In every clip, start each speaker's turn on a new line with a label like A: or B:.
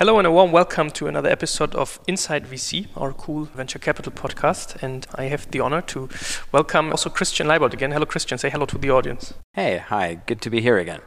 A: Hello and a warm welcome to another episode of Inside VC, our cool venture capital podcast. And I have the honor to welcome also Christian Leybold again. Hello, Christian. Say hello to the audience.
B: Hey, hi. Good to be here again.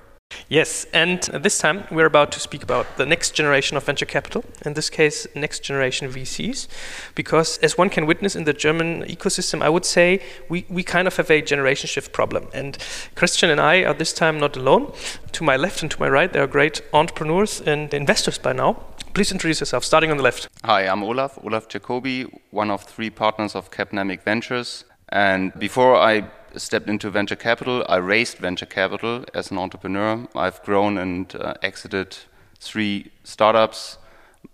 A: Yes, and this time we're about to speak about the next generation of venture capital, in this case, next generation VCs, because as one can witness in the German ecosystem, I would say we, we kind of have a generation shift problem. And Christian and I are this time not alone. To my left and to my right, there are great entrepreneurs and investors by now. Please introduce yourself, starting on the left.
C: Hi, I'm Olaf, Olaf Jacobi, one of three partners of Capnamic Ventures. And before I stepped into venture capital. I raised venture capital as an entrepreneur. I've grown and uh, exited three startups,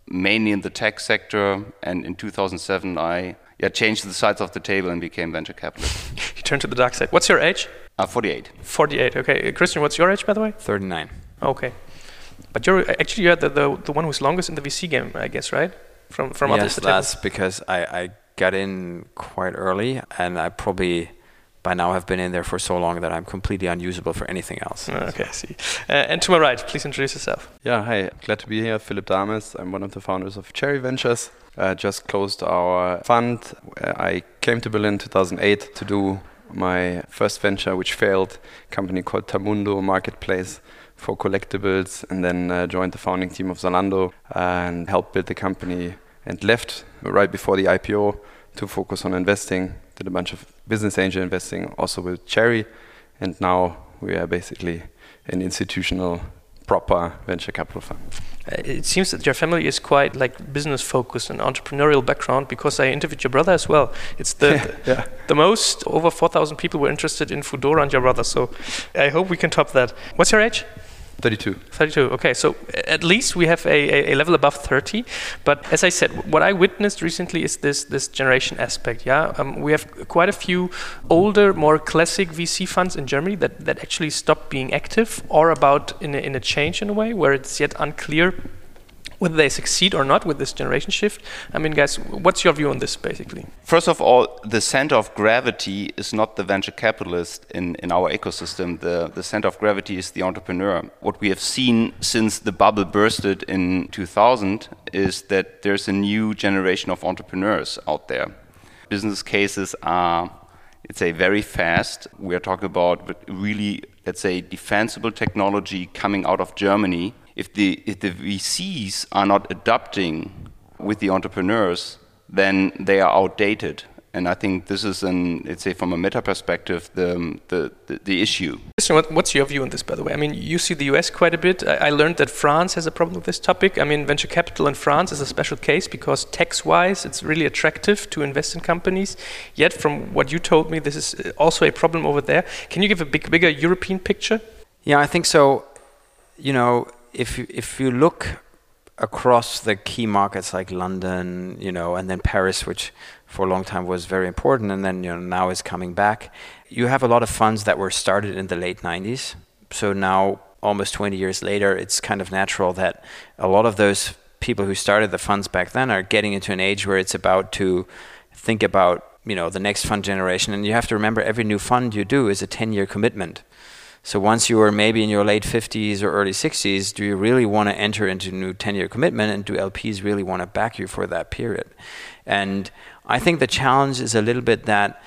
C: mainly in the tech sector. And in 2007, I yeah, changed the sides of the table and became venture capitalist.
A: you turned to the dark side. What's your age?
C: Uh, 48.
A: 48, okay. Christian, what's your age, by the way?
B: 39.
A: Okay. But you're actually you're the, the, the one who's longest in the VC game, I guess, right?
B: From from yes, others. Yes, that's because I, I got in quite early, and I probably by now I have been in there for so long that I'm completely unusable for anything else.
A: Okay, I see. Uh, and to my right, please introduce yourself.
D: Yeah, hi. Glad to be here. Filip Dames. I'm one of the founders of Cherry Ventures. Uh, just closed our fund. Uh, I came to Berlin 2008 to do my first venture, which failed, a company called Tamundo Marketplace for collectibles, and then uh, joined the founding team of Zalando and helped build the company and left right before the IPO to focus on investing did a bunch of business angel investing also with Cherry, and now we are basically an institutional proper venture capital fund.
A: Uh, it seems that your family is quite like business focused and entrepreneurial background because I interviewed your brother as well. It's the yeah, the, yeah. the, most over 4,000 people were interested in Foodora and your brother. So I hope we can top that. What's your age?
D: 32.
A: 32. Okay, so at least we have a, a, level above 30. But as I said, what I witnessed recently is this this generation aspect. Yeah, um, we have quite a few older, more classic VC funds in Germany that, that actually stopped being active or about in a, in a change in a way where it's yet unclear whether they succeed or not with this generation shift. I mean, guys, what's your view on this basically?
C: First of all, the center of gravity is not the venture capitalist in, in our ecosystem. The, the center of gravity is the entrepreneur. What we have seen since the bubble bursted in 2000 is that there's a new generation of entrepreneurs out there. Business cases are, let's say, very fast. We are talking about really, let's say, defensible technology coming out of Germany if the, if the VCs are not adapting with the entrepreneurs, then they are outdated. And I think this is, an, let's say, from a meta perspective, the, the, the, the issue.
A: What's your view on this, by the way? I mean, you see the US quite a bit. I learned that France has a problem with this topic. I mean, venture capital in France is a special case because tax wise, it's really attractive to invest in companies. Yet, from what you told me, this is uh, also a problem over there. Can you give a big, bigger European picture?
B: Yeah, I think so. You know, if you, if you look across the key markets like London, you know, and then Paris, which for a long time was very important, and then you know now is coming back. You have a lot of funds that were started in the late '90s, so now almost 20 years later, it's kind of natural that a lot of those people who started the funds back then are getting into an age where it's about to think about you know the next fund generation, and you have to remember every new fund you do is a 10-year commitment. So once you are maybe in your late 50s or early 60s, do you really want to enter into a new 10-year commitment and do LPs really want to back you for that period? And I think the challenge is a little bit that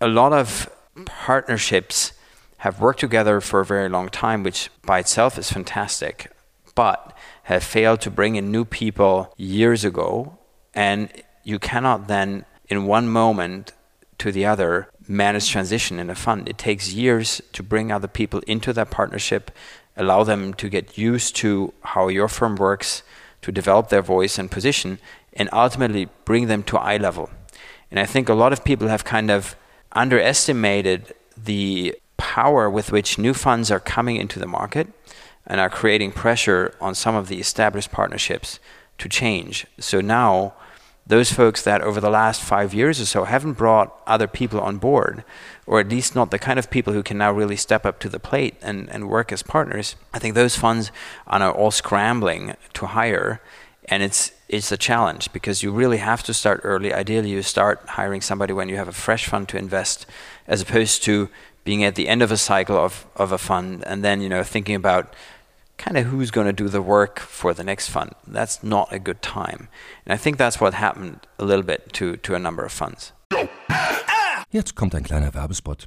B: a lot of partnerships have worked together for a very long time, which by itself is fantastic, but have failed to bring in new people years ago. And you cannot then, in one moment to the other, manage transition in a fund. It takes years to bring other people into that partnership, allow them to get used to how your firm works, to develop their voice and position, and ultimately bring them to eye level. And I think a lot of people have kind of underestimated the power with which new funds are coming into the market and are creating pressure on some of the established partnerships to change. So now those folks that over the last five years or so haven't brought other people on board, or at least not the kind of people who can now really step up to the plate and, and work as partners, I think those funds are now all scrambling to hire. And it's it's a challenge because you really have to start early. Ideally, you start hiring somebody when you have a fresh fund to invest, as opposed to being at the end of a cycle of, of a fund and then you know thinking about kind of who's going to do the work for the next fund. That's not a good time. And I think that's what happened a little bit to, to a number of funds.
E: Jetzt kommt ein kleiner Werbespot.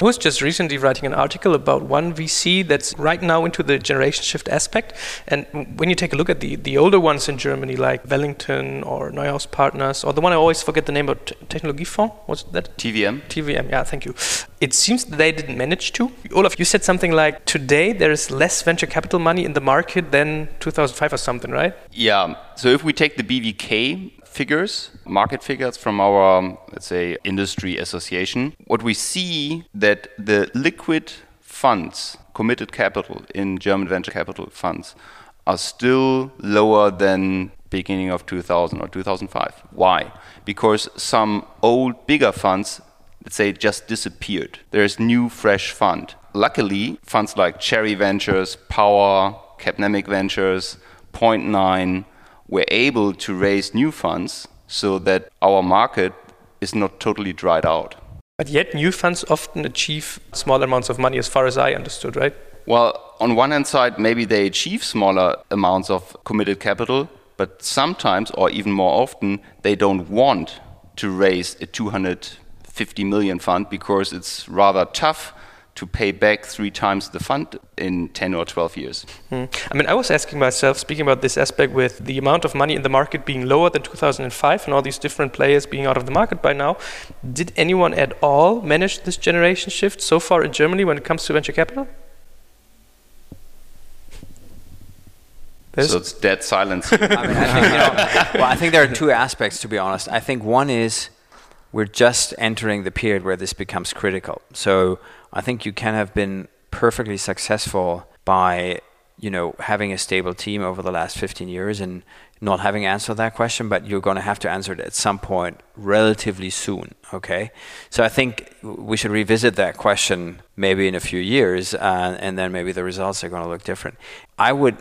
A: I was just recently writing an article about one VC that's right now into the generation shift aspect. And when you take a look at the, the older ones in Germany, like Wellington or Neuhaus Partners, or the one I always forget the name of Technologiefonds, what's that?
C: TVM.
A: TVM, yeah, thank you. It seems they didn't manage to. Olaf, you said something like today there is less venture capital money in the market than 2005 or something, right?
C: Yeah. So if we take the BVK figures, market figures from our, um, let's say, industry association, what we see that the liquid funds, committed capital in German venture capital funds, are still lower than beginning of 2000 or 2005. Why? Because some old bigger funds, let's say, just disappeared. There's new fresh fund. Luckily, funds like Cherry Ventures, Power, Capnamic Ventures, Point Nine we're able to raise new funds so that our market is not totally dried out.
A: But yet, new funds often achieve small amounts of money, as far as I understood, right?
C: Well, on one hand side, maybe they achieve smaller amounts of committed capital, but sometimes, or even more often, they don't want to raise a 250 million fund because it's rather tough to pay back three times the fund in 10 or 12 years.
A: Hmm. I mean, I was asking myself, speaking about this aspect with the amount of money in the market being lower than 2005 and all these different players being out of the market by now, did anyone at all manage this generation shift so far in Germany when it comes to venture capital?
C: So it's dead silence.
B: I mean, I think, you know, well, I think there are two aspects, to be honest. I think one is we're just entering the period where this becomes critical. So I think you can have been perfectly successful by you know having a stable team over the last 15 years and not having answered that question but you're going to have to answer it at some point relatively soon okay? So i think we should revisit that question maybe in a few years uh, and then maybe the results are going to look different. I would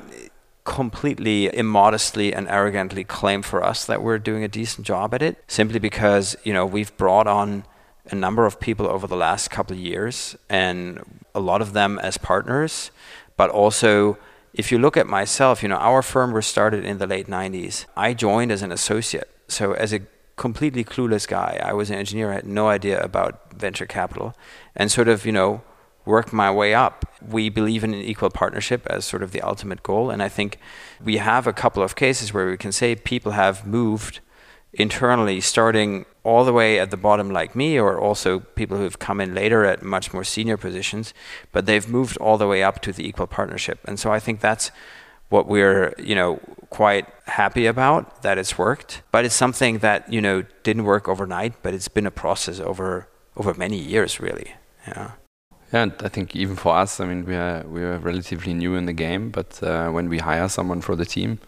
B: completely immodestly and arrogantly claim for us that we're doing a decent job at it simply because you know we've brought on a number of people over the last couple of years, and a lot of them as partners, but also if you look at myself, you know, our firm was started in the late 90s. I joined as an associate. So as a completely clueless guy, I was an engineer, I had no idea about venture capital and sort of, you know, worked my way up. We believe in an equal partnership as sort of the ultimate goal and I think we have a couple of cases where we can say people have moved internally, starting all the way at the bottom, like me, or also people who've come in later at much more senior positions, but they've moved all the way up to the equal partnership. And so I think that's what we're, you know, quite happy about that it's worked. But it's something that you know didn't work overnight, but it's been a process over over many years, really. Yeah.
D: Yeah, and I think even for us, I mean, we are we are relatively new in the game, but uh, when we hire someone for the team,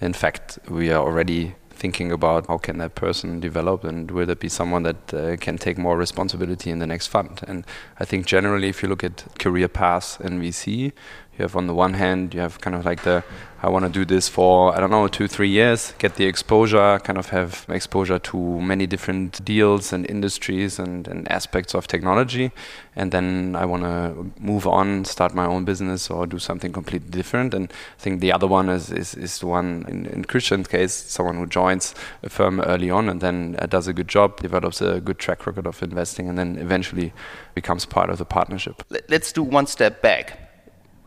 D: in fact, we are already thinking about how can that person develop and will it be someone that uh, can take more responsibility in the next fund? And i think generally if you look at career paths in vc You have on the one hand, you have kind of like the I want to do this for I don't know two three years, get the exposure, kind of have exposure to many different deals and industries and, and aspects of technology, and then I want to move on, start my own business or do something completely different. And I think the other one is is, is the one in, in Christian's case, someone who joins a firm early on and then uh, does a good job, develops a good track record of investing, and then eventually becomes part of the partnership.
C: Let's do one step back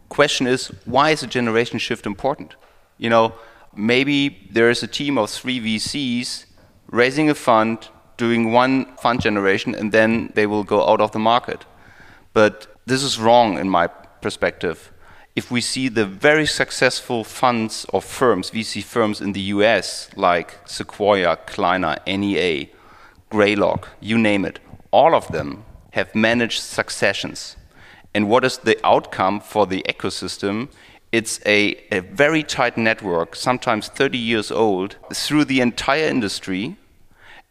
C: question is why is a generation shift important? You know, maybe there is a team of three VCs raising a fund, doing one fund generation, and then they will go out of the market. But this is wrong in my perspective. If we see the very successful funds or firms, VC firms in the US, like Sequoia, Kleiner, NEA, Greylock, you name it, all of them have managed successions and what is the outcome for the ecosystem? It's a, a very tight network, sometimes 30 years old, through the entire industry,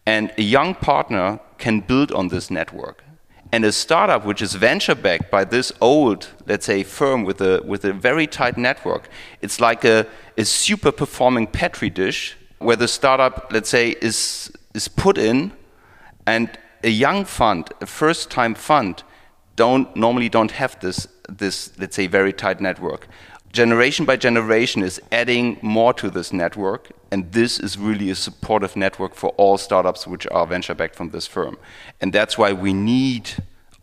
C: and a young partner can build on this network. And a startup which is venture backed by this old, let's say, firm with a, with a very tight network, it's like a, a super performing Petri dish where the startup, let's say, is, is put in, and a young fund, a first time fund, don't normally don't have this this let's say very tight network. Generation by generation is adding more to this network, and this is really a supportive network for all startups which are venture backed from this firm. And that's why we need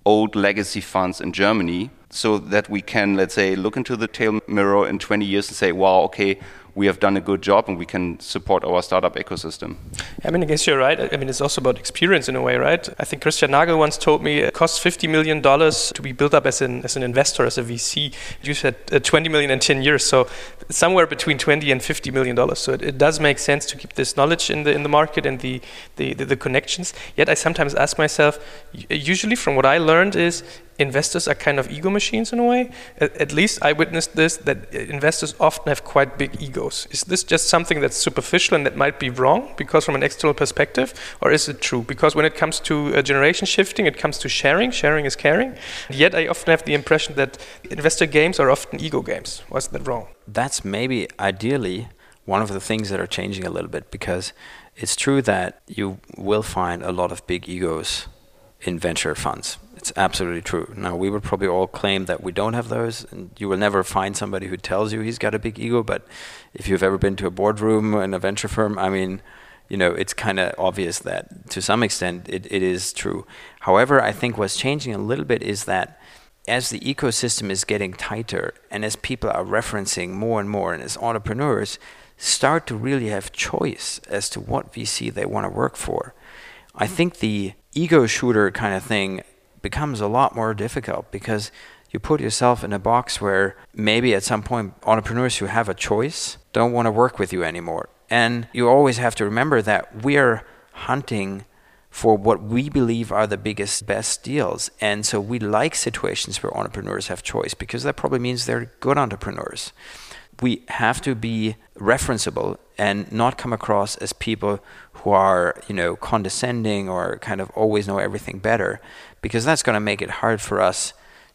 C: old legacy funds in Germany so that we can, let's say, look into the tail mirror in 20 years and say, wow, okay, we have done a good job and we can support our startup ecosystem.
A: I mean, I guess you're right. I mean, it's also about experience in a way, right? I think Christian Nagel once told me it costs $50 million to be built up as an, as an investor, as a VC. You said uh, 20 million in 10 years. So somewhere between 20 and 50 million dollars. So it, it, does make sense to keep this knowledge in the, in the market and the, the, the, the connections. Yet I sometimes ask myself, usually from what I learned is investors are kind of ego machines in a way. At, at, least I witnessed this that investors often have quite big egos. Is this just something that's superficial and that might be wrong because from an external perspective, or is it true? Because when it comes to uh, generation shifting, it comes to sharing. Sharing is caring. Yet I often have the impression that investor games are often ego games. Was that wrong?
B: That's maybe ideally one of the things that are changing a little bit because it's true that you will find a lot of big egos in venture funds it's absolutely true. Now, we would probably all claim that we don't have those, and you will never find somebody who tells you he's got a big ego. But if you've ever been to a boardroom in a venture firm, I mean, you know, it's kind of obvious that to some extent it, it is true. However, I think what's changing a little bit is that as the ecosystem is getting tighter and as people are referencing more and more and as entrepreneurs start to really have choice as to what VC they want to work for, I think the ego shooter kind of thing becomes a lot more difficult because you put yourself in a box where maybe at some point entrepreneurs who have a choice don't want to work with you anymore. And you always have to remember that we're hunting for what we believe are the biggest, best deals. And so we like situations where entrepreneurs have choice because that probably means they're good entrepreneurs. We have to be referenceable and not come across as people who are, you know, condescending or kind of always know everything better because that's going to make it hard for us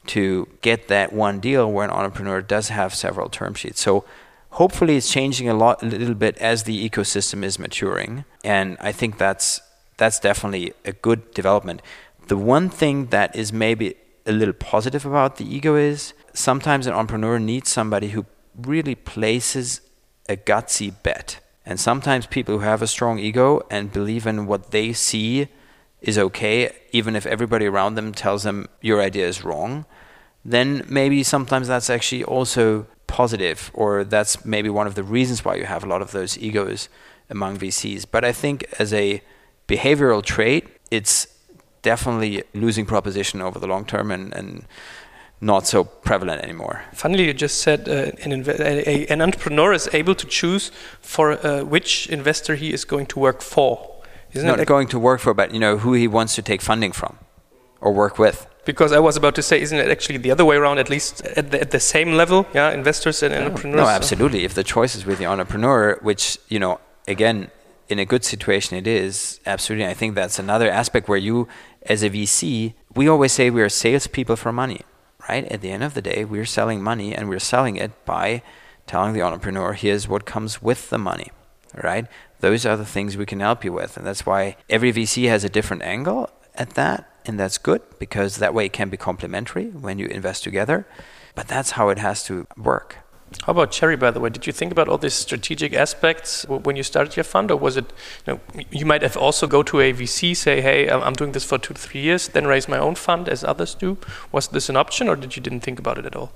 B: to get that one deal where an entrepreneur does have several term sheets. So hopefully it's changing a lot a little bit as the ecosystem is maturing and I think that's that's definitely a good development. The one thing that is maybe a little positive about the ego is sometimes an entrepreneur needs somebody who really places a gutsy bet. And sometimes people who have a strong ego and believe in what they see is okay, even if everybody around them tells them your idea is wrong, then maybe sometimes that's actually also positive, or that's maybe one of the reasons why you have a lot of those egos among VCs. But I think as a behavioral trait, it's definitely losing proposition over the long term and, and not so prevalent anymore.
A: Funnily, you just said uh, an, a, an, entrepreneur is able to choose for uh, which investor he is going to work for.
B: Isn't not going to work for, but you know who he wants to take funding from or work with.
A: Because I was about to say, isn't it actually the other way around? At least at the, at the same level, yeah, investors and entrepreneurs.
B: No, absolutely. So. If the choice is with the entrepreneur, which you know, again, in a good situation, it is absolutely. I think that's another aspect where you, as a VC, we always say we are salespeople for money, right? At the end of the day, we're selling money and we're selling it by telling the entrepreneur, here's what comes with the money, right? Those are the things we can help you with. And that's why every VC has a different angle at that. And that's good because that way it can be complementary when you invest together. But that's how it has to work.
A: How about Cherry, by the way? Did you think about all these strategic aspects when you started your fund, or was it, you know, you might have also go to a VC, say, hey, I'm doing this for two to three years, then raise my own fund as others do? Was this an option, or did you didn't think about it at all?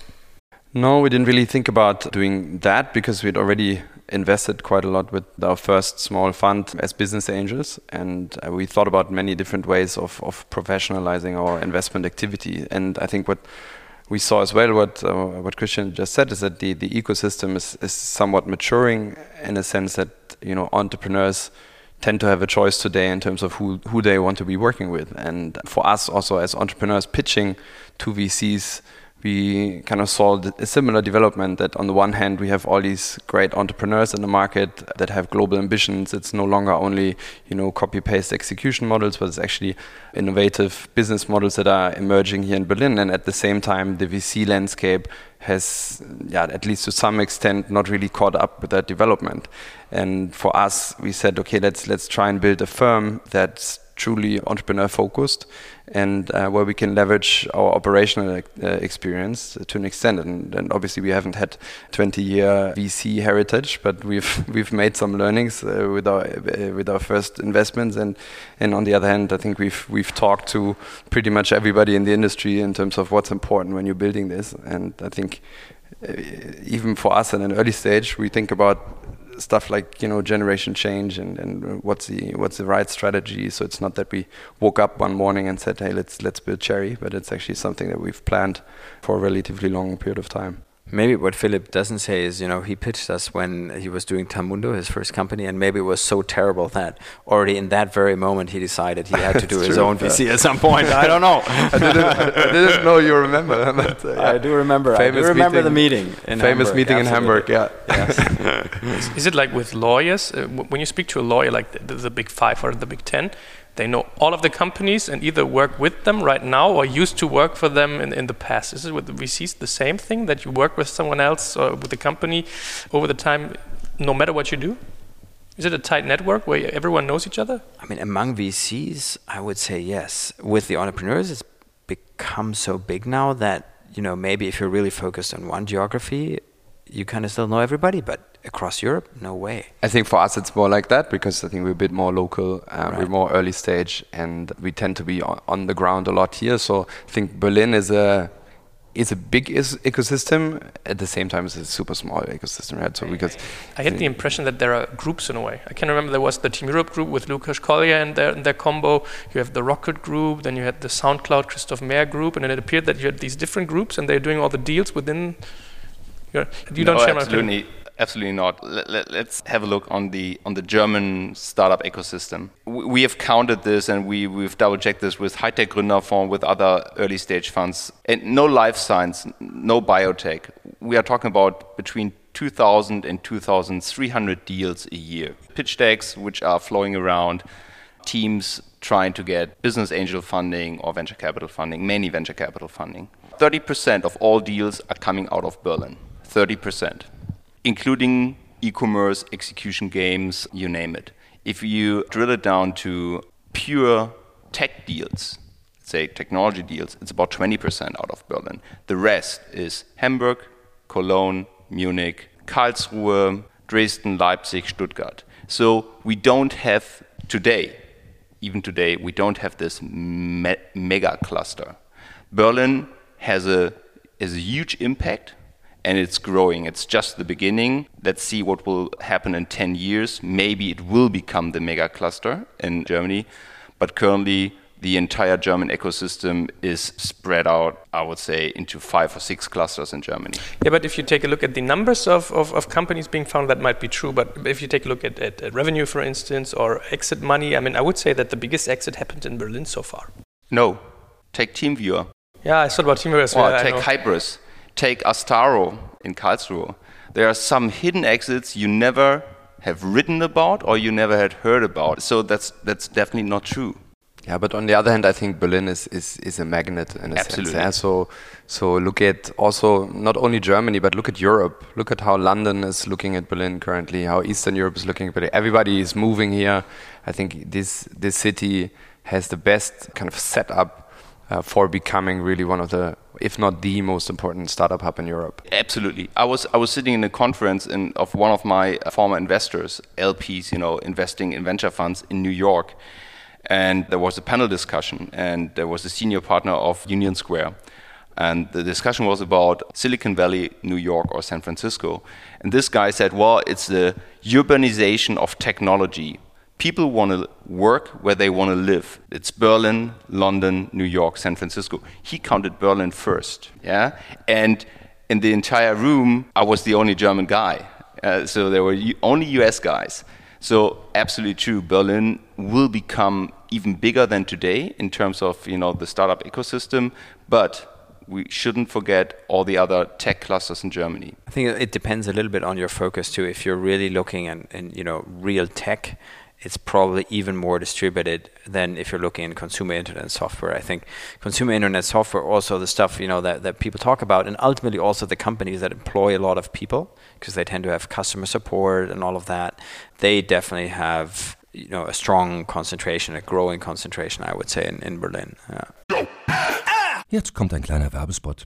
D: No, we didn't really think about doing that because we'd already invested quite a lot with our first small fund as business angels, and uh, we thought about many different ways of, of professionalizing our investment activity. And I think what we saw as well what uh, what Christian just said is that the, the ecosystem is, is somewhat maturing in a sense that you know entrepreneurs tend to have a choice today in terms of who who they want to be working with. And for us also as entrepreneurs pitching to VCs we kind of saw a similar development that on the one hand we have all these great entrepreneurs in the market that have global ambitions. It's no longer only you know copy paste execution models but it's actually innovative business models that are emerging here in Berlin. And at the same time the VC landscape has yeah at least to some extent not really caught up with that development. And for us we said okay let's let's try and build a firm that's truly entrepreneur focused and uh, where we can leverage our operational uh, experience to an extent. And, and, obviously, we haven't had 20 year VC heritage, but we've we've made some learnings uh, with our uh, with our first investments. And and on the other hand, I think we've we've talked to pretty much everybody in the industry in terms of what's important when you're building this. And I think uh, even for us at an early stage, we think about stuff like you know generation change and, and what's the what's the right strategy. So it's not that we woke up one morning and said, hey, let's let's build Cherry, but it's actually something that we've planned for a relatively long period of time.
B: Maybe what Filip doesn't say is, you know, he pitched us when he was doing Tamundo, his first company, and maybe it was so terrible that already in that very moment he decided he had to do his own VC at some point. I don't know.
D: I, didn't, I, didn't, know you remember.
B: But, uh, yeah. I do remember. Famous I do remember meeting, the meeting.
D: famous
B: Hamburg,
D: meeting absolutely. in Hamburg.
A: Yeah. is, is, it like with lawyers? Uh, when you speak to a lawyer, like the, the big five or the big ten, they know all of the companies and either work with them right now or used to work for them in, in the past. Is it with VCs the same thing that you work with someone else or with the company over the time, no matter what you do? Is it a tight network where everyone knows each other?
B: I mean, among VCs, I would say yes. With the entrepreneurs, it's become so big now that you know maybe if you're really focused on one geography, you kind of still know everybody, but across Europe, no way.
D: I think for us it's more like that because I think we're a bit more local, uh, right. we're more early stage, and we tend to be on, on, the ground a lot here. So I think Berlin is a is a big is ecosystem. At the same time, it's a super small ecosystem, right? So because
A: I get the impression that there are groups in a way. I can remember there was the Team Europe group with Lukas Kolja and their, their combo. You have the Rocket group, then you had the SoundCloud Christophe Maire group, and then it appeared that you had these different groups, and they're doing all the deals within you
C: don't share absolutely, absolutely not. Let, us have a look on the on the German startup ecosystem. We, have counted this and we we've double checked this with high tech Gründerfonds, with other early stage funds, and no life science, no biotech. We are talking about between 2,000 and 2,300 deals a year. Pitch decks which are flowing around, teams trying to get business angel funding or venture capital funding, mainly venture capital funding. 30% of all deals are coming out of Berlin. 30%, including e commerce, execution games, you name it. If you drill it down to pure tech deals, say technology deals, it's about 20% out of Berlin. The rest is Hamburg, Cologne, Munich, Karlsruhe, Dresden, Leipzig, Stuttgart. So we don't have today, even today, we don't have this me mega cluster. Berlin has a, has a huge impact and it's growing. It's just the beginning. Let's see what will happen in 10 years. Maybe it will become the mega cluster in Germany, but currently the entire German ecosystem is spread out, I would say, into five or six clusters in Germany.
A: Yeah, but if you take a look at the numbers of, of, of companies being found, that might be true. But if you take a look at, at, at revenue, for instance, or exit money, I mean, I would say that the biggest exit happened in Berlin so far.
C: No. Take TeamViewer.
A: Yeah, I thought about TeamViewer as well.
C: Or take Hybris take Astaro in Karlsruhe. There are some hidden exits you never have written about or you never had heard about. So that's that's definitely not true.
D: Yeah, but on the other hand, I think Berlin is, is, is a magnet in a
C: Absolutely.
D: sense. Yeah? So, so look at also not only Germany, but look at Europe. Look at how London is looking at Berlin currently, how Eastern Europe is looking at Berlin. Everybody is moving here. I think this this city has the best kind of setup uh, for becoming really one of the, if not the most important startup hub in Europe.
C: Absolutely. I was I was sitting in a conference in, of one of my uh, former investors, LPs, you know, investing in venture funds in New York, and there was a panel discussion, and there was a senior partner of Union Square, and the discussion was about Silicon Valley, New York, or San Francisco, and this guy said, "Well, it's the urbanization of technology." People want to work where they want to live. It's Berlin, London, New York, San Francisco. He counted Berlin first, yeah, and in the entire room, I was the only German guy. Uh, so there were only US guys. So absolutely true. Berlin will become even bigger than today in terms of you know the startup ecosystem, but we shouldn't forget all the other tech clusters in Germany.
B: I think it depends a little bit on your focus too. If you're really looking in you know real tech, it's probably even more distributed than if you're looking in consumer internet software. I think consumer internet software also the stuff you know that, that people talk about, and ultimately also the companies that employ a lot of people because they tend to have customer support and all of that. They definitely have you know a strong concentration, a growing concentration, I would say, in, in Berlin. Yeah.
E: Jetzt kommt ein kleiner Werbespot.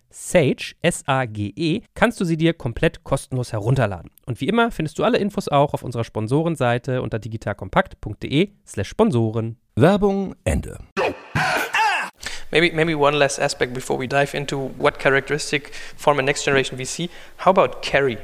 F: Sage, S-A-G-E, kannst du sie dir komplett kostenlos herunterladen. Und wie immer findest du alle Infos auch auf unserer Sponsorenseite unter digitalkompakt.de slash Sponsoren.
E: Werbung Ende.
A: Maybe, maybe one last aspect before we dive into what characteristic form a next generation VC. How about carry?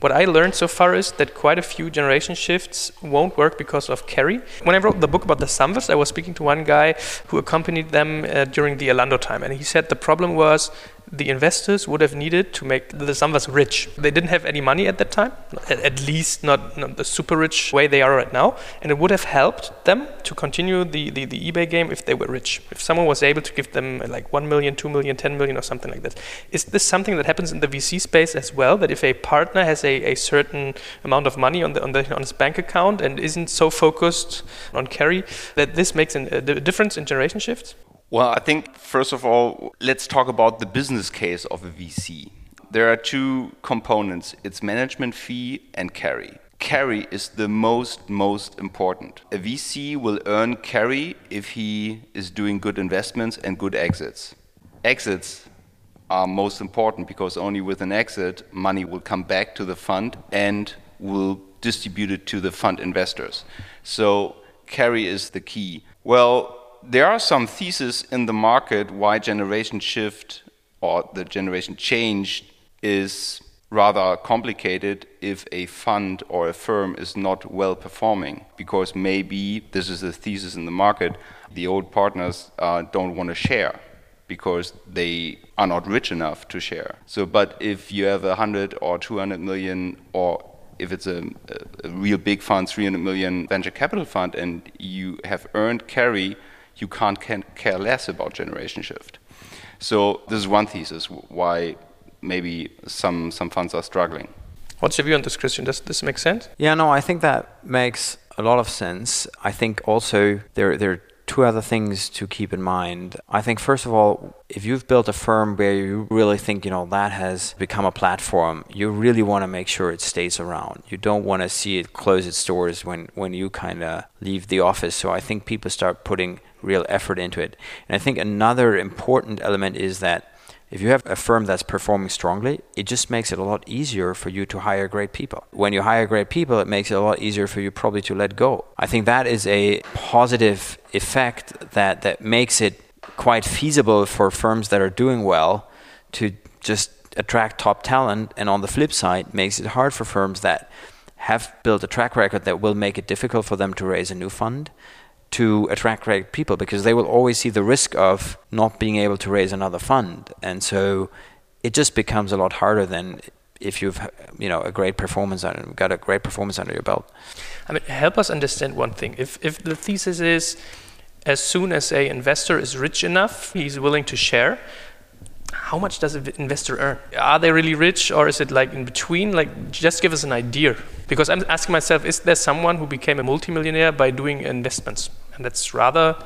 A: What I learned so far is that quite a few generation shifts won't work because of carry. When I wrote the book about the Samvas, I was speaking to one guy who accompanied them uh, during the Alando time, and he said the problem was the investors would have needed to make the Samwers rich. They didn't have any money at that time, at, least not, not the super rich way they are right now, and it would have helped them to continue the, the, the eBay game if they were rich. If someone was able to give them like 1 million, 2 million, 10 million, or something like that. Is this something that happens in the VC space as well? That if a partner has a, a certain amount of money on, the, on, the, on his bank account and isn't so focused on carry, that this makes an, a difference in generation shifts?
C: Well, I think first of all, let's talk about the business case of a VC. There are two components it's management fee and carry. Carry is the most, most important. A VC will earn carry if he is doing good investments and good exits. Exits are most important because only with an exit, money will come back to the fund and will distribute it to the fund investors. So, carry is the key. Well, there are some theses in the market why generation shift or the generation change is rather complicated if a fund or a firm is not well performing because maybe this is a thesis in the market the old partners uh, don't want to share because they are not rich enough to share. So but if you have a 100 or 200 million or if it's a, a real big fund 300 million venture capital fund and you have earned carry you can't care less about generation shift. So this is one thesis why maybe some some funds are struggling.
A: What's your view on this, Christian? Does this make sense?
B: Yeah, no, I think that makes a lot of sense. I think also there there are two other things to keep in mind. I think, first of all, if you've built a firm where you really think, you know, that has become a platform, you really want to make sure it stays around. You don't want to see it close its doors when, when you kind of leave the office. So I think people start putting real effort into it. And I think another important element is that if you have a firm that's performing strongly, it just makes it a lot easier for you to hire great people. When you hire great people, it makes it a lot easier for you probably to let go. I think that is a positive effect that, that makes it quite feasible for firms that are doing well to just attract top talent. And on the flip side, makes it hard for firms that have built a track record that will make it difficult for them to raise a new fund to attract great people because they will always see the risk of not being able to raise another fund. And so it just becomes a lot harder than if you've you know a great performance under got a great performance under your belt.
A: I mean, help us understand one thing. If if the thesis is as soon as a investor is rich enough, he's willing to share. How much does an investor earn? Are they really rich, or is it like in between? Like, just give us an idea. Because I'm asking myself, is there someone who became a multimillionaire by doing investments? And that's rather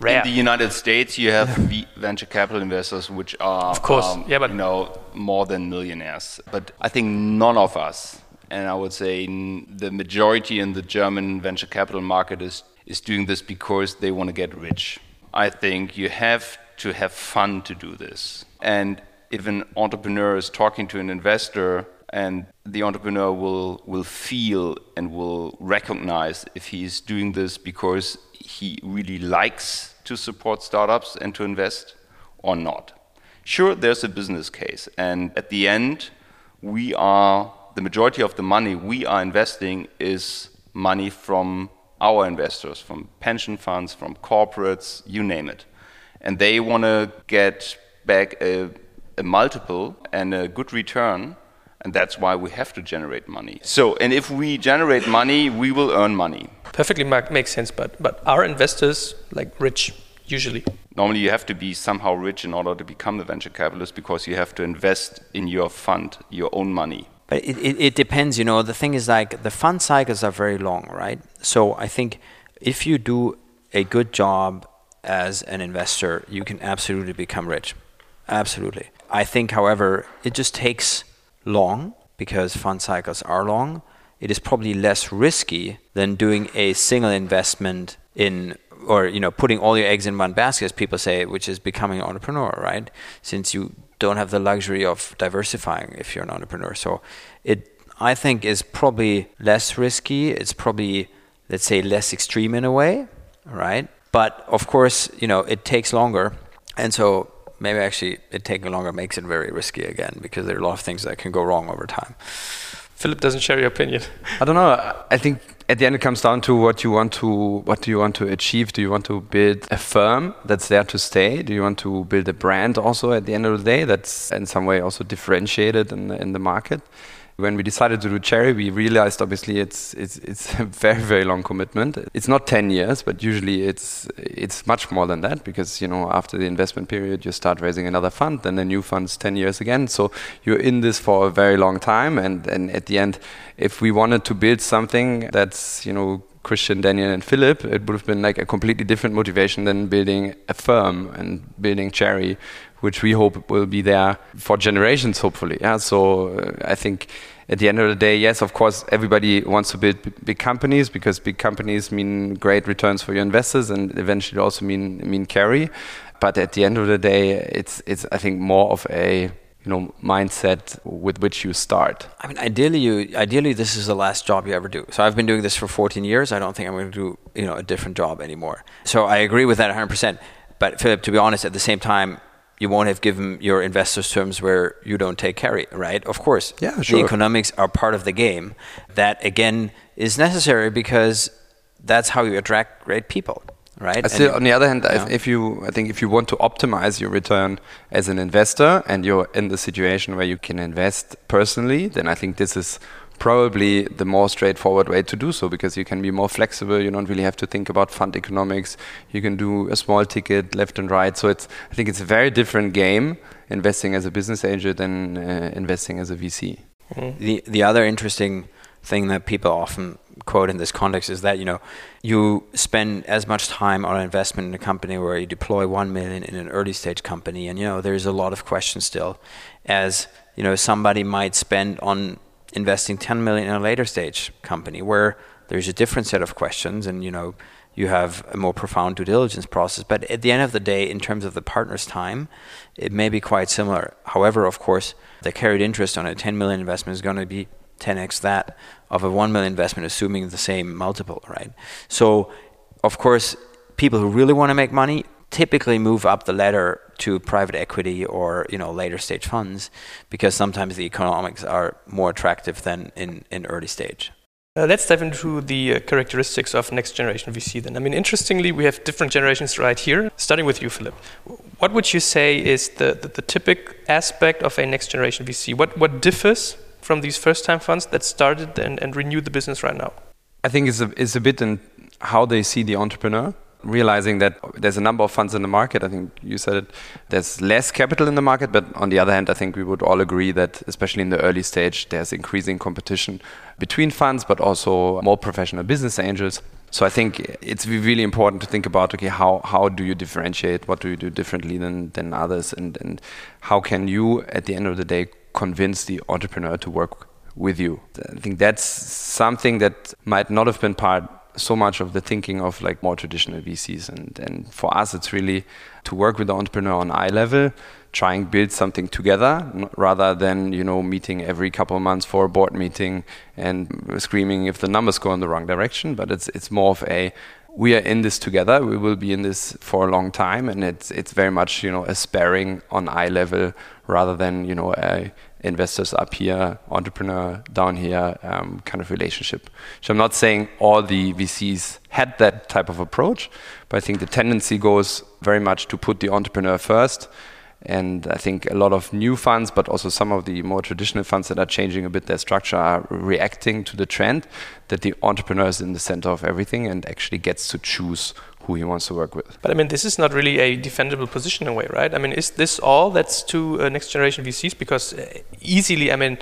A: rare.
C: In the United States, you have venture capital investors which are,
A: of course, um,
C: yeah, but you know, more than millionaires. But I think none of us, and I would say the majority in the German venture capital market is is doing this because they want to get rich. I think you have to have fun to do this, and if an entrepreneur is talking to an investor and the entrepreneur will will feel and will recognize if he's doing this because he really likes to support startups and to invest or not. Sure, there's a business case, and at the end, we are the majority of the money we are investing is money from our investors, from pension funds, from corporates, you name it, and they want to get back a, a multiple and a good return and that's why we have to generate money. So, and if we generate money, we will earn money.
A: Perfectly makes sense, but but are investors like rich usually?
C: Normally, you have to be somehow rich in order to become a venture capitalist because you have to invest in your fund, your own money.
B: But it, it, it depends, you know. The thing is, like, the fund cycles are very long, right? So I think if you do a good job as an investor, you can absolutely become rich. Absolutely. I think, however, it just takes long because fund cycles are long. It is probably less risky than doing a single investment in or you know putting all your eggs in one basket as people say which is becoming an entrepreneur right? Since you don't have the luxury of diversifying if you're an entrepreneur. So it i think is probably less risky. It's probably let's say less extreme in a way right? But of course you know it takes longer. And so maybe actually it taking longer makes it very risky again because there are a lot of things that can go wrong over time.
A: Filip doesn't share your opinion.
D: I don't know. I think at the end it comes down to what you want to what do you want to achieve. Do you want to build a firm that's there to stay? Do you want to build a brand also at the end of the day that's in some way also differentiated in the, in the market? When we decided to do Cherry, we realized obviously it's it's it's a very very long commitment. It's not 10 years, but usually it's it's much more than that because you know after the investment period you start raising another fund, then the new fund's 10 years again. So you're in this for a very long time, and and at the end, if we wanted to build something that's you know Christian, Daniel, and Philip, it would have been like a completely different motivation than building a firm and building Cherry, which we hope will be there for generations, hopefully. Yeah. So uh, I think at the end of the day, yes, of course, everybody wants to build big companies because big companies mean great returns for your investors and eventually also mean mean carry. But at the end of the day, it's it's I think more of a you know mindset with which you start.
B: I mean, ideally, you ideally this is the last job you ever do. So I've been doing this for 14 years. I don't think I'm going to do you know a different job anymore. So I agree with that 100. percent But Filip, to be honest, at the same time, you won't have given your investors terms where you don't take carry, right? Of course.
D: Yeah, sure.
B: The economics are part of the game. That again is necessary because that's how you attract great people, right?
D: Still, on the other hand, yeah. if you, I think, if you want to optimize your return as an investor and you're in the situation where you can invest personally, then I think this is probably the more straightforward way to do so because you can be more flexible. You don't really have to think about fund economics. You can do a small ticket left and right. So it's I think it's a very different game investing as a business angel than uh, investing as a VC.
B: Mm. The the other interesting thing that people often quote in this context is that you know you spend as much time on an investment in a company where you deploy one million in an early stage company, and you know there's a lot of questions still, as you know somebody might spend on investing 10 million in a later stage company where there's a different set of questions, and you know you have a more profound due diligence process. But at the end of the day, in terms of the partner's time, it may be quite similar. However, of course, the carried interest on a 10 million investment is going to be 10x that of a 1 million investment, assuming the same multiple, right? So, of course, people who really want to make money typically move up the ladder to private equity or you know later stage funds because sometimes the economics are more attractive than in, in early stage.
A: Uh, let's dive into the uh, characteristics of next generation VC then. I mean, interestingly, we have different generations right here. Starting with you, Filip. What would you say is the, the, the typical aspect of a next generation VC? What, what differs from these first time funds that started and, and renewed the business right now?
D: I think it's a, it's a bit in how they see the entrepreneur realizing that there's a number of funds in the market. I think you said it. There's less capital in the market, but on the other hand, I think we would all agree that, especially in the early stage, there's increasing competition between funds, but also more professional business angels. So I think it's really important to think about okay, how how do you differentiate? What do you do differently than than others, and and how can you at the end of the day convince the entrepreneur to work with you? I think that's something that might not have been part so much of the thinking of like more traditional VCs. And, and for us, it's really to work with the entrepreneur on eye level, trying build something together rather than, you know, meeting every couple of months for a board meeting and screaming if the numbers go in the wrong direction. But it's, it's more of a, we are in this together. We will be in this for a long time, and it's it's very much you know a sparring on eye level rather than you know a investors up here, entrepreneur down here um, kind of relationship. So I'm not saying all the VCs had that type of approach, but I think the tendency goes very much to put the entrepreneur first. And I think a lot of new funds, but also some of the more traditional funds that are changing a bit their structure, are reacting to the trend that the entrepreneur is in the center of everything and actually gets to choose who he wants to work with.
A: But I mean, this is not really a defendable position in a way, right? I mean, is this all that's to uh, next generation VCs? Because uh, easily, I mean,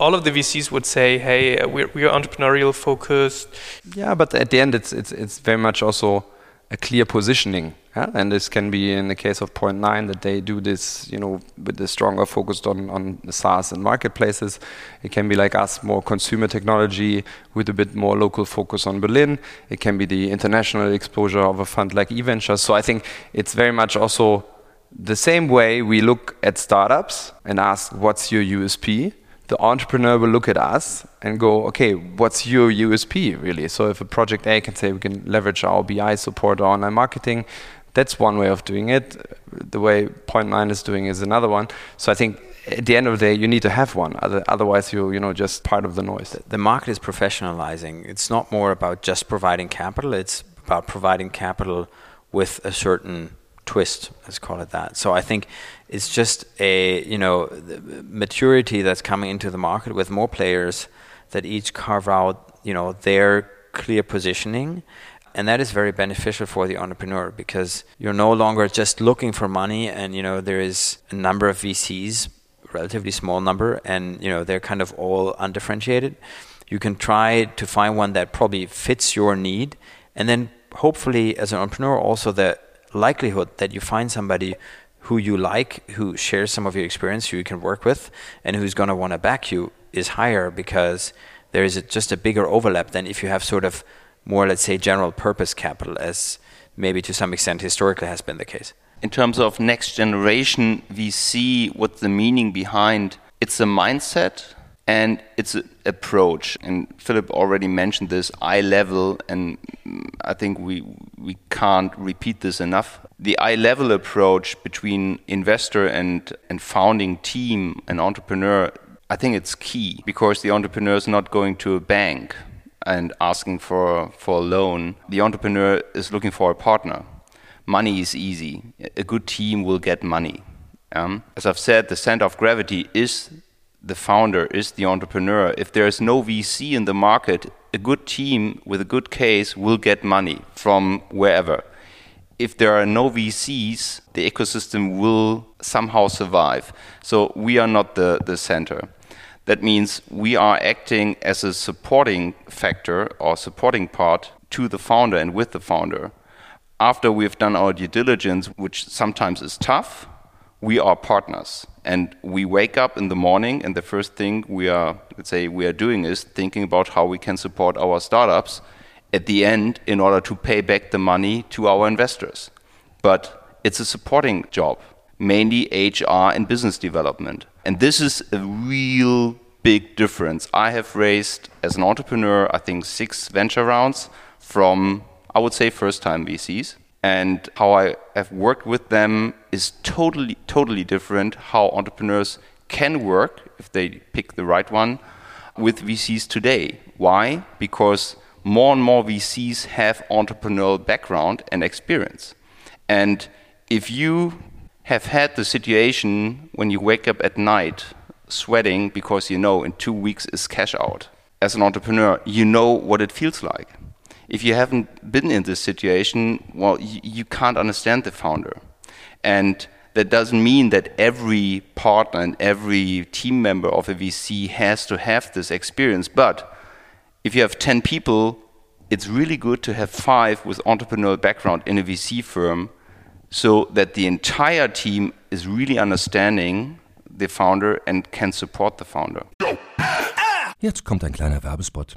A: all of the VCs would say, "Hey, uh, we're, we're entrepreneurial focused."
D: Yeah, but at the end, it's it's it's very much also a clear positioning. Yeah? And this can be in the case of Point Nine that they do this, you know, with the stronger focus on on SaaS and marketplaces. It can be like us, more consumer technology with a bit more local focus on Berlin. It can be the international exposure of a fund like e.ventures. So I think it's very much also the same way we look at startups and ask, "What's your USP?" The entrepreneur will look at us and go, okay, what's your USP really? So if a project A can say we can leverage our BI support or online marketing, that's one way of doing it. The way Point Nine is doing is another one. So I think at the end of the day, you need to have one. Otherwise, you're you know just part of the noise.
B: The market is professionalizing. It's not more about just providing capital. It's about providing capital with a certain twist, let's call it that. So I think it's just a you know maturity that's coming into the market with more players that each carve out you know their clear positioning. And that is very beneficial for the entrepreneur because you're no longer just looking for money and you know there is a number of VCs relatively small number and you know they're kind of all undifferentiated. You can try to find one that probably fits your need. And then hopefully as an entrepreneur also the likelihood that you find somebody who you like, who shares some of your experience, who you can work with, and who's going to want to back you is higher because there is a, just a bigger overlap than if you have sort of more, let's say, general purpose capital, as maybe to some extent historically has been the case.
C: In terms of next generation VC, what the meaning behind it's a mindset and it's an approach. And Filip already mentioned this eye level, and I think we we can't repeat this enough. The eye level approach between investor and and founding team and entrepreneur, I think it's key because the entrepreneur is not going to a bank and asking for for a loan. The entrepreneur is looking for a partner. Money is easy. A good team will get money. Um, as I've said, the center of gravity is the founder is the entrepreneur. If there is no VC in the market, a good team with a good case will get money from wherever. If there are no VCs, the ecosystem will somehow survive. So we are not the, the center. That means we are acting as a supporting factor or supporting part to the founder and with the founder. After we've done our due diligence, which sometimes is tough, we are partners. And we wake up in the morning, and the first thing we are, let's say, we are doing is thinking about how we can support our startups at the end in order to pay back the money to our investors. But it's a supporting job, mainly HR and business development. And this is a real big difference. I have raised, as an entrepreneur, I think six venture rounds from, I would say, first time VCs. And how I have worked with them is totally, totally different how entrepreneurs can work, if they pick the right one, with VCs today. Why? Because more and more VCs have entrepreneurial background and experience. And if you have had the situation when you wake up at night sweating because you know in two weeks is cash out. As an entrepreneur, you know what it feels like. If you haven't been in this situation, well, you, can't understand the founder. And that doesn't mean that every partner and every team member of a VC has to have this experience. But if you have 10 people, it's really good to have five with entrepreneurial background in a VC firm so that the entire team is really understanding the founder and can support the founder.
E: Jetzt kommt ein kleiner Werbespot.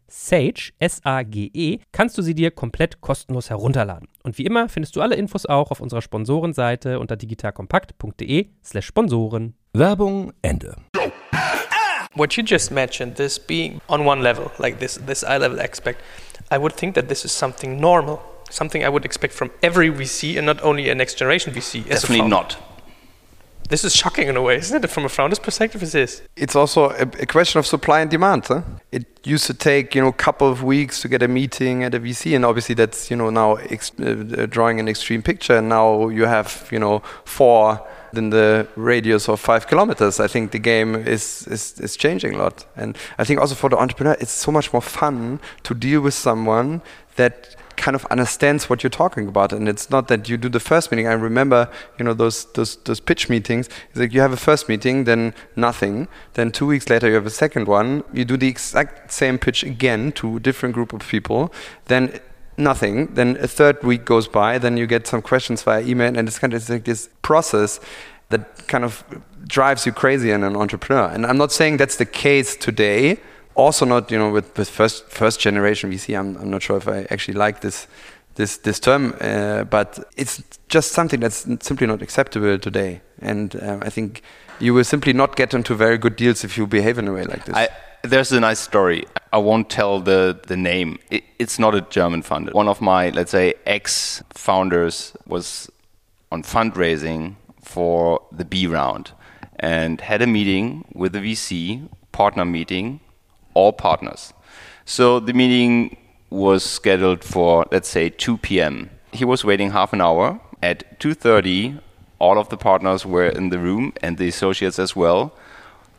F: Sage, S-A-G-E, kannst du sie dir komplett kostenlos herunterladen. Und wie immer findest du alle Infos auch auf unserer Sponsorenseite unter digitalkompakt.de slash Sponsoren.
E: Werbung Ende.
A: What you just mentioned, this being on one level, like this, this eye level aspect, I would think that this is something normal, something I would expect from every VC and not only a next generation VC. as a
C: Definitely not.
A: This is shocking in a way, isn't it? From a founder's perspective, it is.
D: It's also a, a question of supply and demand. Huh? It used to take you know a couple of weeks to get a meeting at a VC, and obviously that's you know now ex- uh, drawing an extreme picture. And now you have you know four in the radius of five kilometers. I think the game is, is is changing a lot, and I think also for the entrepreneur, it's so much more fun to deal with someone that kind of understands what you're talking about. And it's not that you do the first meeting. I remember you know those those those pitch meetings. It's like you have a first meeting then nothing. Then two weeks later you have a second one. You do the exact same pitch again to a different group of people. Then nothing. Then a third week goes by. Then you get some questions via email. And it's kind of like this process that kind of drives you crazy in an entrepreneur. And i'm not saying that's the case today also not you know with, with first first generation VC. I'm, I'm not sure if I actually like this this this term, uh, but it's just something that's simply not acceptable today. And uh, I think you will simply not get into very good deals if you behave in a way like this.
C: I, there's a nice story. I won't tell the, the name. It, it's not a German fund. One of my, let's say, ex founders was on fundraising for the B round and had a meeting with the VC, partner meeting, all partners. So the meeting was scheduled for, let's say, 2 p.m. He was waiting half an hour. At 2.30, all of the partners were in the room and the associates as well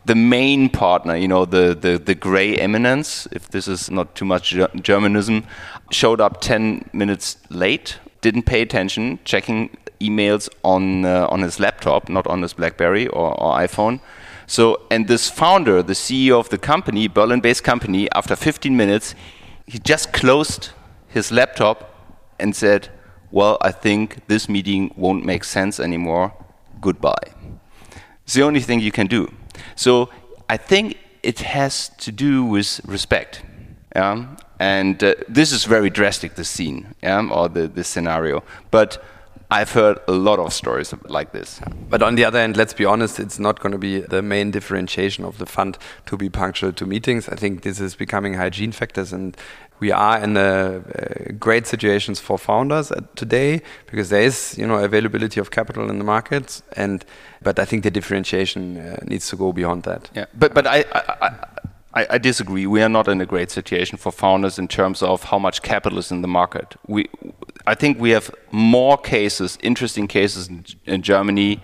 C: the main partner, you know, the, the, the gray eminence, if this is not too much Germanism, showed up 10 minutes late, didn't pay attention, checking emails on, uh, on his laptop, not on his Blackberry or, or iPhone. So, and this founder, the CEO of the company, Berlin based company, after 15 minutes, he just closed his laptop and said, well, I think this meeting won't make sense anymore. Goodbye. It's the only thing you can do. So I think it has to do with respect. Yeah? And uh, this is very drastic, the scene, yeah? or the, the scenario. But I've heard a lot of stories like this.
D: But on the other hand, let's be honest, it's not going to be the main differentiation of the fund to be punctual to meetings. I think this is becoming hygiene factors, and we are in a, uh, great situations for founders today because there is, you know, availability of capital in the markets, and but I think the differentiation uh, needs to go beyond that.
C: Yeah, but but I, I, I, I, disagree. We are not in a great situation for founders in terms of how much capital is in the market. We, I think we have more cases, interesting cases in, in Germany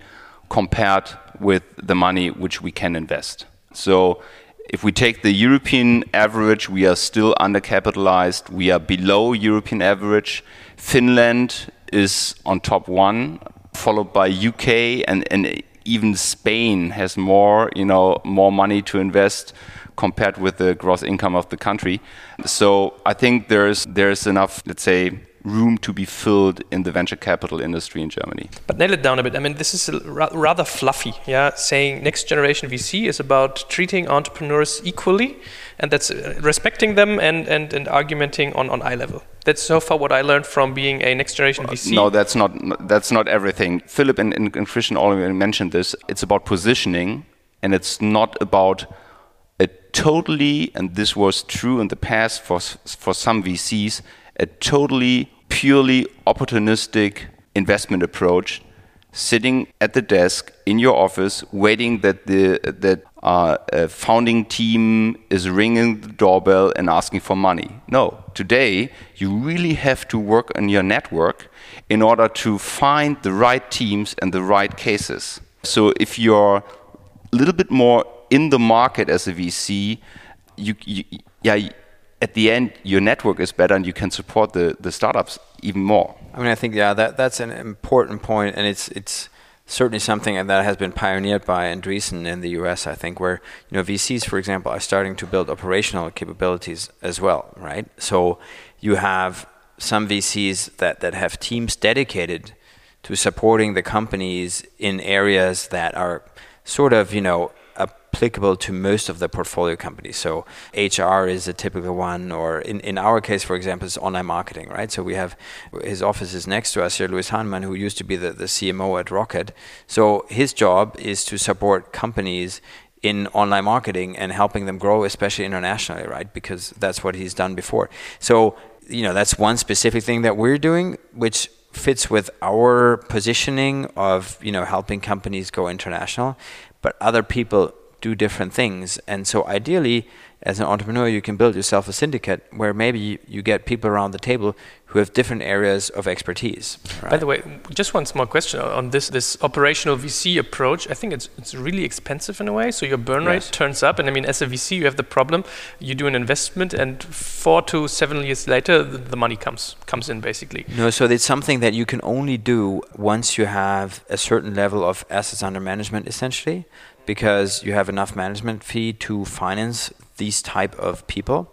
C: compared with the money which we can invest. So if we take the European average, we are still undercapitalized. We are below European average. Finland is on top one, followed by UK and, and even Spain has more, you know, more money to invest compared with the gross income of the country. So I think there's there's enough, let's say, room to be filled in the venture capital industry in Germany.
A: But nail it down a bit. I mean, this is ra rather fluffy. Yeah, saying next generation VC is about treating entrepreneurs equally, and that's uh, respecting them and and and argumenting on on eye level. That's so far what I learned from being a next generation VC.
C: No, that's not that's not everything. Filip and, and, and Christian already mentioned this. It's about positioning, and it's not about a totally, and this was true in the past for for some VCs, a totally purely opportunistic investment approach sitting at the desk in your office waiting that the that uh, a founding team is ringing the doorbell and asking for money. No. Today you really have to work on your network in order to find the right teams and the right cases. So if you're a little bit more in the market as a vc you, you yeah at the end your network is better and you can support the, the startups even more.
B: I mean, I think yeah, that that's an important point, and it's it's certainly something that has been pioneered by Andreessen in the U.S. I think, where you know VCs, for example, are starting to build operational capabilities as well, right? So you have some VCs that that have teams dedicated to supporting the companies in areas that are sort of you know applicable to most of the portfolio companies. So HR is a typical one, or in, in our case, for example, it's online marketing, right? So we have his office is next to us here, Louis Hahnemann, who used to be the, the CMO at Rocket. So his job is to support companies in online marketing and helping them grow, especially internationally, right? Because that's what he's done before. So, you know, that's one specific thing that we're doing, which fits with our positioning of, you know, helping companies go international. But other people do different things. And so ideally, as an entrepreneur, you can build yourself a syndicate where maybe you, get people around the table who have different areas of expertise.
A: Right? By the way, just one small question on this this operational VC approach. I think it's it's really expensive in a way. So your burn rate yes. turns up, and I mean, as a VC, you have the problem. You do an investment, and four to seven years later, the, the money comes comes in basically.
B: No, so it's something that you can only do once you have a certain level of assets under management, essentially because you have enough management fee to finance these type of people.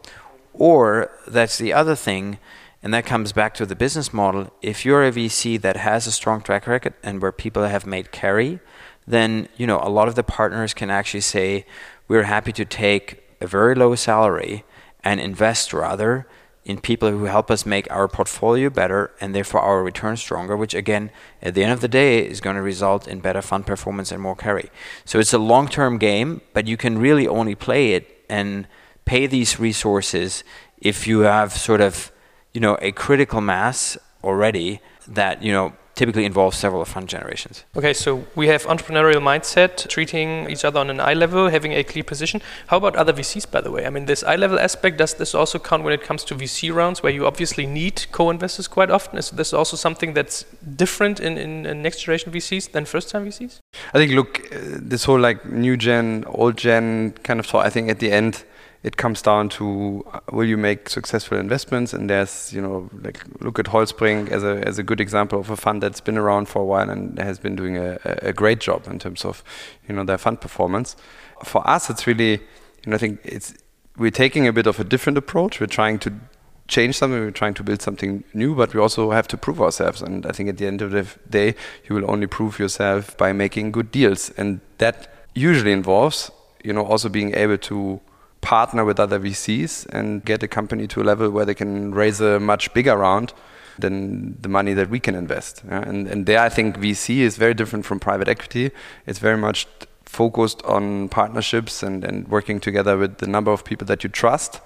B: Or that's the other thing and that comes back to the business model. If you're a vc that has a strong track record and where people have made carry then you know a lot of the partners can actually say we're happy to take a very low salary and invest rather in people who help us make our portfolio better and therefore our return stronger, which again, at the end of the day, is going to result in better fund performance and more carry. So it's a long term game, but you can really only play it and pay these resources if you have sort of, you know, a critical mass already that, you know, typically involves several fund generations.
A: Okay, so we have entrepreneurial mindset, treating each other on an eye level, having a clear position. How about other VCs, by the way? I mean, this eye level aspect, does this also count when it comes to VC rounds, where you obviously need co investors quite often? Is this also something that's different in, in, in next generation VCs than first time VCs?
D: I think, look, uh, this whole like new gen, old gen kind of thought, I think at the end, it comes down to uh, will you make successful investments and there's you know like look at Holtzbrinck as a as a good example of a fund that's been around for a while and has been doing a, a great job in terms of you know their fund performance for us it's really you know I think it's we're taking a bit of a different approach we're trying to change something, we're trying to build something new, but we also have to prove ourselves. And I think at the end of the day, you will only prove yourself by making good deals. And that usually involves, you know, also being able to partner with other VCs and get a company to a level where they can raise a much bigger round than the money that we can invest. Yeah? And, and there, I think VC is very different from private equity. It's very much focused on partnerships and, and working together with the number of people that you trust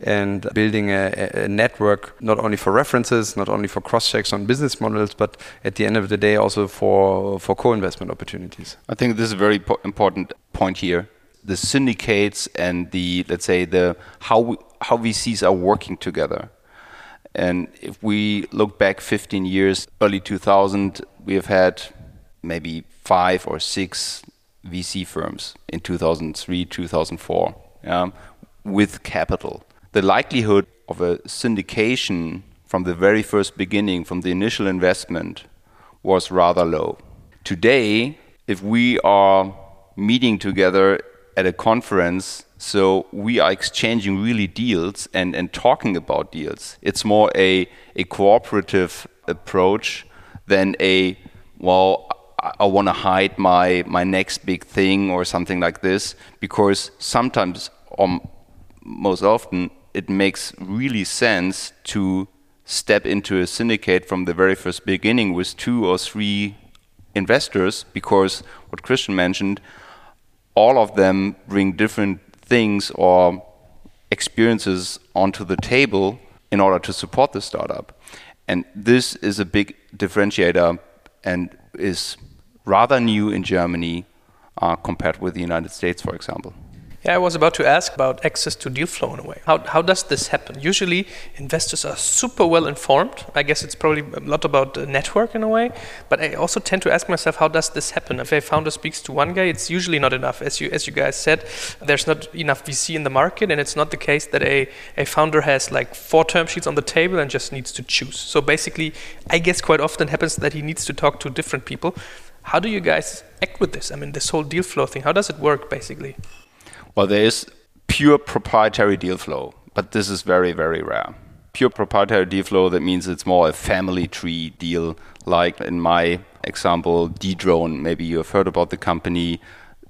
D: and building a, a, network not only for references, not only for cross checks on business models, but at the end of the day also for for co-investment opportunities.
C: I think this is a very important point here. The syndicates and the let's say the how we, how VCs are working together. And if we look back 15 years, early 2000, we have had maybe five or six VC firms in 2003, 2004, yeah, with capital the likelihood of a syndication from the very first beginning, from the initial investment, was rather low. Today, if we are meeting together at a conference, so we are exchanging really deals and, and talking about deals. It's more a, a cooperative approach than a, well, I want to hide my, my next big thing or something like this, because sometimes, or most often, it makes really sense to step into a syndicate from the very first beginning with two or three investors because what Christian mentioned, all of them bring different things or experiences onto the table in order to support the startup. And this is a big differentiator and is rather new in Germany uh, compared with the United States, for example.
A: Yeah, I was about to ask about access to deal flow in a way. How, how does this happen? Usually, investors are super well informed. I guess it's probably a lot about the network in a way. But I also tend to ask myself, how does this happen? If a founder speaks to one guy, it's usually not enough. As you as you guys said, there's not enough VC in the market, and it's not the case that a, a founder has like four term sheets on the table and just needs to choose. So basically, I guess quite often happens that he needs to talk to different people. How do you guys act with this? I mean, this whole deal flow thing. How does it work, basically?
C: Well, there is pure proprietary deal flow, but this is very, very rare. Pure proprietary deal flow, that means it's more a family tree deal, like in my example, Dedrone. Maybe you have heard about the company.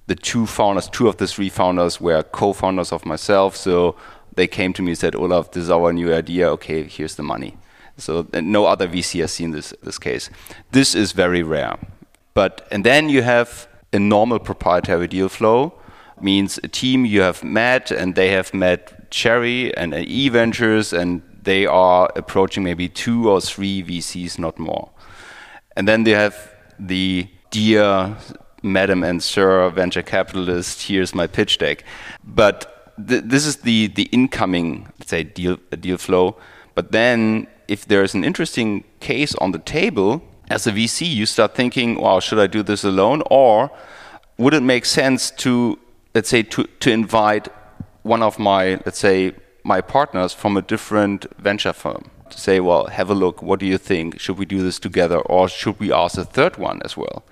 C: The two founders, two of the three founders were co founders of myself. So they came to me and said, Olaf, this is our new idea. Okay, here's the money. So no other VC has seen this, this case. This is very rare. But, and then you have a normal proprietary deal flow means a team you have met and they have met Cherry and E Ventures and they are approaching maybe two or three VCs, not more. And then they have the dear Madam and Sir venture capitalist, here's my pitch deck. But th this is the, the incoming, let's say, deal, deal flow. But then if there's an interesting case on the table, as a VC, you start thinking, wow, should I do this alone? Or would it make sense to let's say to, to invite one of my let's say my partners from a different venture firm to say well have a look. What do you think? Should we do this together or should we ask a third one as well?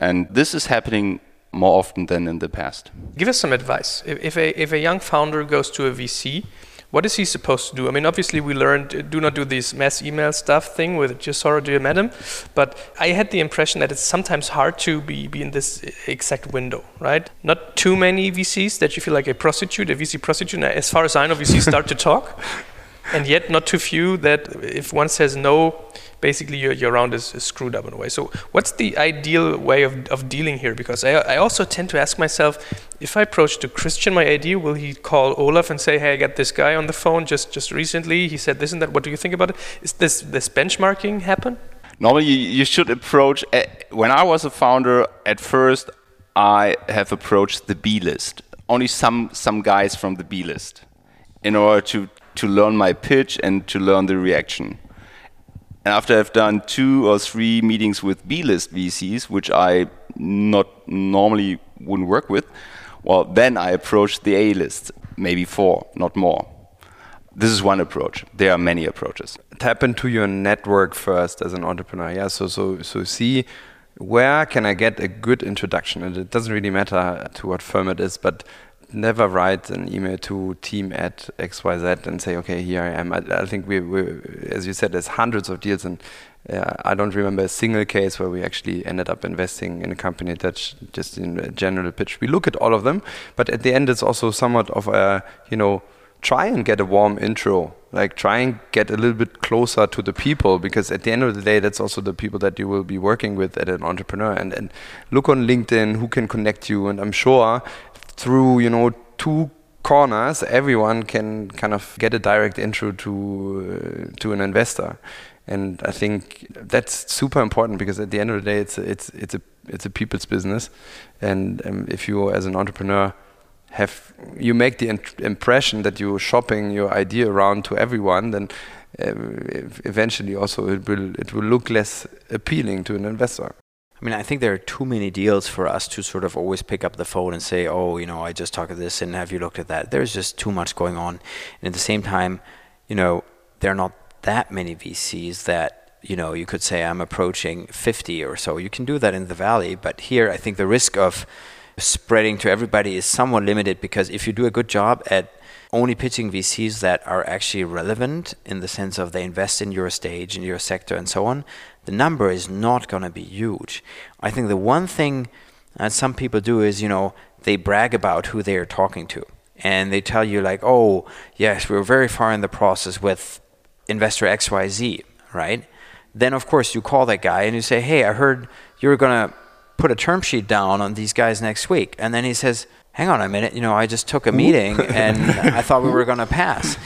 C: And this is happening more often than in the past.
A: Give us some advice. If, a if a young founder goes to a vc what is he supposed to do? I mean, obviously, we learned uh, do not do this mass email stuff thing with just sorrow, dear madam. But I had the impression that it's sometimes hard to be, be in this exact window, right? Not too many VCs that you feel like a prostitute, a VC prostitute. As far as I know, VCs start to talk. And yet, not too few that if one says no, basically your, your round is, is, screwed up in a way. So what's the ideal way of, of dealing here? Because I, I also tend to ask myself, if I approach to Christian my idea, will he call Olaf and say, hey, I got this guy on the phone just, just recently, he said this and that, what do you think about it? Is this, this benchmarking happen?
C: Normally you, should approach, uh, when I was a founder, at first I have approached the B list. Only some, some guys from the B list in order to, to learn my pitch and to learn the reaction. And after I've done two or three meetings with B-list VCs, which I not normally wouldn't work with, well, then I approach the A-list, maybe four, not more. This is one approach. There are many approaches.
D: Tap into your network first as an entrepreneur. Yeah, so so so see where can I get a good introduction, and it doesn't really matter to what firm it is, but never write an email to team at XYZ and say, okay, here I am. I, I think we, we, as you said, there's hundreds of deals, and uh, I don't remember a single case where we actually ended up investing in a company that's just in a general pitch. We look at all of them, but at the end, it's also somewhat of a, you know, try and get a warm intro like try and get a little bit closer to the people because at the end of the day that's also the people that you will be working with as an entrepreneur and, and look on linkedin who can connect you and i'm sure through you know two corners everyone can kind of get a direct intro to uh, to an investor and i think that's super important because at the end of the day it's a, it's it's a it's a people's business and um, if you as an entrepreneur have you make the impression that you're shopping your idea around to everyone, then uh, eventually also it will it will look less appealing to an investor.
B: I mean, I think there are too many deals for us to sort of always pick up the phone and say, "Oh, you know, I just talked to this, and have you looked at that?" There's just too much going on, and at the same time, you know, there are not that many VCs that you know you could say I'm approaching 50 or so. You can do that in the valley, but here I think the risk of spreading to everybody is somewhat limited because if you do a good job at only pitching VCs that are actually relevant in the sense of they invest in your stage, in your sector, and so on, the number is not going to be huge. I think the one thing that some people do is, you know, they brag about who they are talking to. And they tell you, like, oh, yes, we're very far in the process with investor XYZ, right? Then, of course, you call that guy and you say, hey, I heard you're going to put a term sheet down on these guys next week. And then he says, hang on a minute, you know, I just took a meeting and I thought we were going to pass.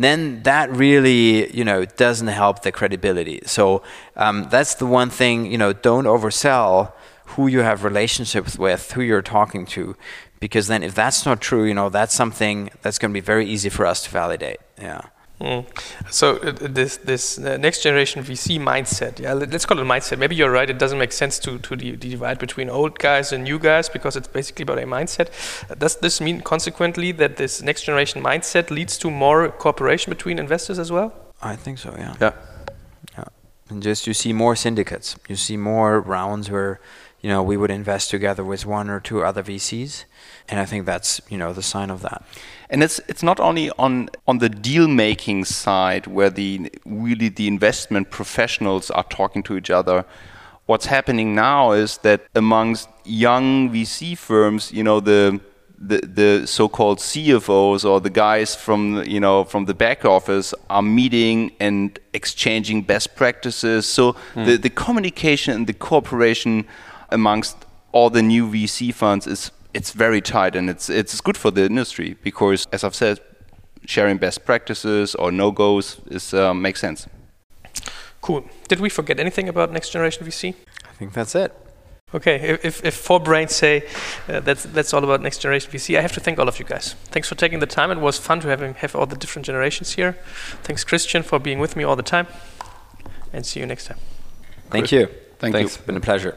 B: Then that really, you know, doesn't help the credibility. So um, that's the one thing, you know, don't oversell who you have relationships with, who you're talking to, because then if that's not true, you know, that's something that's going to be very easy for us to validate. Yeah.
A: Mm. So uh, this this uh, next generation VC mindset, yeah, let, us call it a mindset. Maybe you're right. It doesn't make sense to to the divide between old guys and new guys because it's basically about a mindset. Uh, does this mean consequently that this next generation mindset leads to more cooperation between investors as well?
B: I think so. Yeah.
D: Yeah.
B: Yeah. And just you see more syndicates. You see more rounds where you know, we would invest together with one or two other VCs, and I think that's you know the sign of that.
C: And it's it's not only on on the deal making side where the really the investment professionals are talking to each other. What's happening now is that amongst young VC firms, you know, the the, the so-called CFOs or the guys from you know from the back office are meeting and exchanging best practices. So mm. the, the communication and the cooperation amongst all the new VC funds is it's very tight and it's it's good for the industry because as I've said, sharing best practices or no goes is uh, makes sense.
A: Cool. Did we forget anything about next generation VC?
B: I think that's it.
A: Okay, if, if four brains say uh, that's that's all about next generation VC, I have to thank all of you guys. Thanks for taking the time. It was fun to have have all the different generations here. Thanks, Christian, for being with me all the time. And see you next time.
B: Thank Great. you. Thank Thanks. you. Been a pleasure.